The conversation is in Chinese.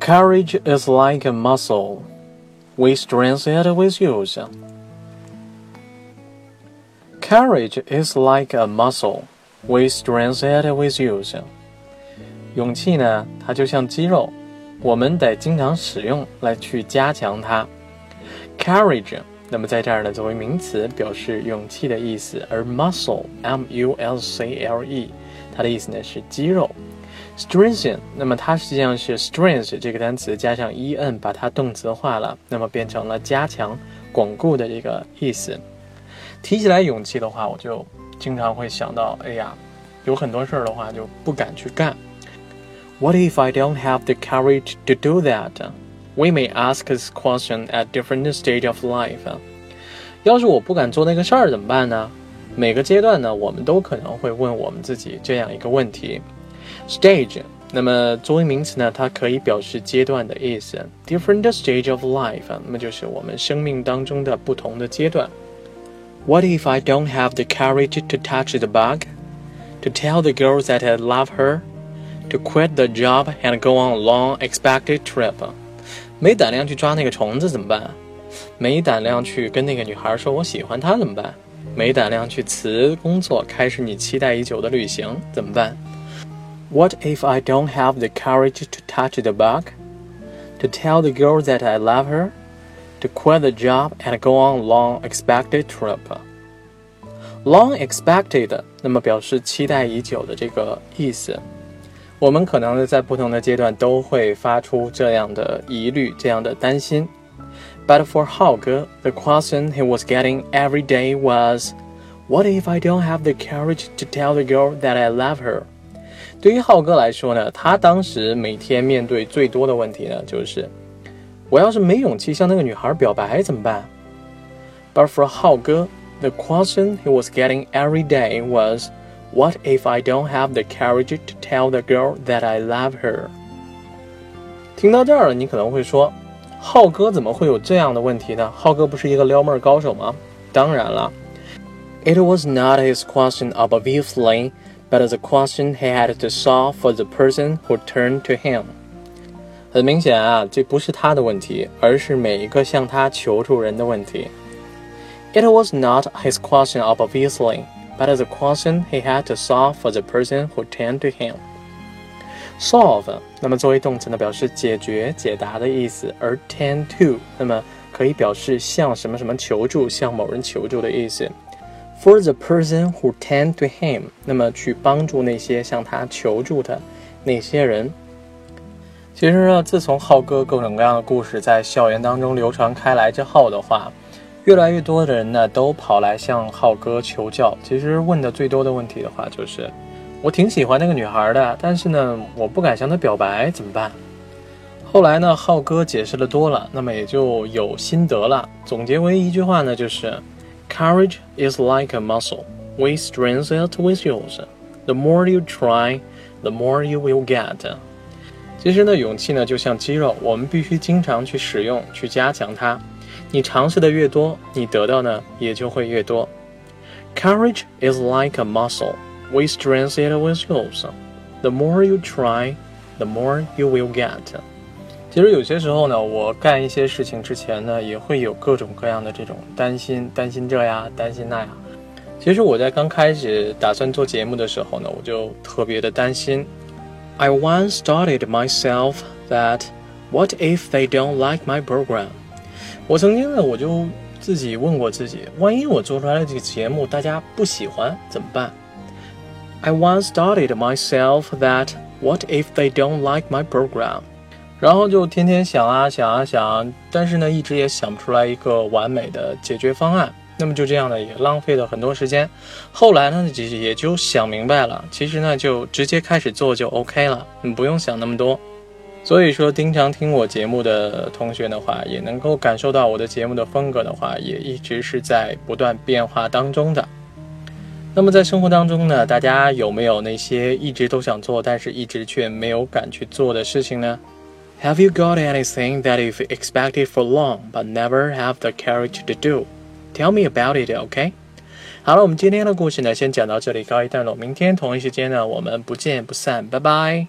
Courage is like a muscle. We strengthen it with use. Courage is like a muscle. We strengthen it with use. 勇气呢，它就像肌肉，我们得经常使用来去加强它。Courage，那么在这儿呢，作为名词表示勇气的意思，而 muscle，m-u-l-c-l-e，它的意思呢是肌肉。 Strengthen，那么它实际上是 strength 这个单词加上 en 把它动词化了，那么变成了加强、巩固的这个意思。提起来勇气的话，我就经常会想到，哎呀，有很多事儿的话就不敢去干。What if I don't have the courage to do that? We may ask this question at different stage of life. 要是我不敢做那个事儿怎么办呢？每个阶段呢，我们都可能会问我们自己这样一个问题。Stage，那么作为名词呢，它可以表示阶段的意思。Different stage of life，那么就是我们生命当中的不同的阶段。What if I don't have the courage to touch the bug? To tell the girl that I love her? To quit the job and go on a long expected trip? 没胆量去抓那个虫子怎么办？没胆量去跟那个女孩说我喜欢她怎么办？没胆量去辞工作，开始你期待已久的旅行怎么办 ？What if I don't have the courage to touch the bug? To tell the girl that I love her? To quit the job and go on long expected trip? Long expected，那么表示期待已久的这个意思。我们可能在不同的阶段都会发出这样的疑虑、这样的担心。But for 浩哥，the question he was getting every day was, "What if I don't have the courage to tell the girl that I love her?" 对于浩哥来说呢，他当时每天面对最多的问题呢，就是我要是没勇气向那个女孩表白怎么办？But for 浩哥，the question he was getting every day was, "What if I don't have the courage to tell the girl that I love her?" 听到这儿了，你可能会说，浩哥怎么会有这样的问题呢？浩哥不是一个撩妹高手吗？当然了，It was not his question obviously but as a question he had to solve for the person who turned to him。很明显啊，这不是他的问题，而是每一个向他求助人的问题。It was not his question obviously, but as a question he had to solve for the person who turned to him. Solve，那么作为动词呢，表示解决、解答的意思；而 tend to，那么可以表示向什么什么求助、向某人求助的意思。 For the person who tend to him，那么去帮助那些向他求助的那些人。其实呢，自从浩哥各种各样的故事在校园当中流传开来之后的话，越来越多的人呢都跑来向浩哥求教。其实问的最多的问题的话，就是我挺喜欢那个女孩的，但是呢，我不敢向她表白，怎么办？后来呢，浩哥解释的多了，那么也就有心得了。总结为一句话呢，就是。Courage is like a muscle. We strengthen it with use. The more you try, the more you will get. 其实呢，勇气呢就像肌肉，我们必须经常去使用，去加强它。你尝试的越多，你得到呢也就会越多。Courage is like a muscle. We strengthen it with use. The more you try, the more you will get. 其实有些时候呢，我干一些事情之前呢，也会有各种各样的这种担心，担心这呀，担心那呀。其实我在刚开始打算做节目的时候呢，我就特别的担心。I once started myself that what if they don't like my program？我曾经呢，我就自己问过自己，万一我做出来的这个节目大家不喜欢怎么办？I once started myself that what if they don't like my program？然后就天天想啊想啊想，但是呢，一直也想不出来一个完美的解决方案。那么就这样呢，也浪费了很多时间。后来呢，也也就想明白了，其实呢，就直接开始做就 OK 了，你不用想那么多。所以说，经常听我节目的同学的话，也能够感受到我的节目的风格的话，也一直是在不断变化当中的。那么在生活当中呢，大家有没有那些一直都想做，但是一直却没有敢去做的事情呢 ？Have you got anything that you've expected for long but never have the courage to do? Tell me about it, OK? 好了，我们今天的故事呢，先讲到这里，告一段落。明天同一时间呢，我们不见不散，拜拜。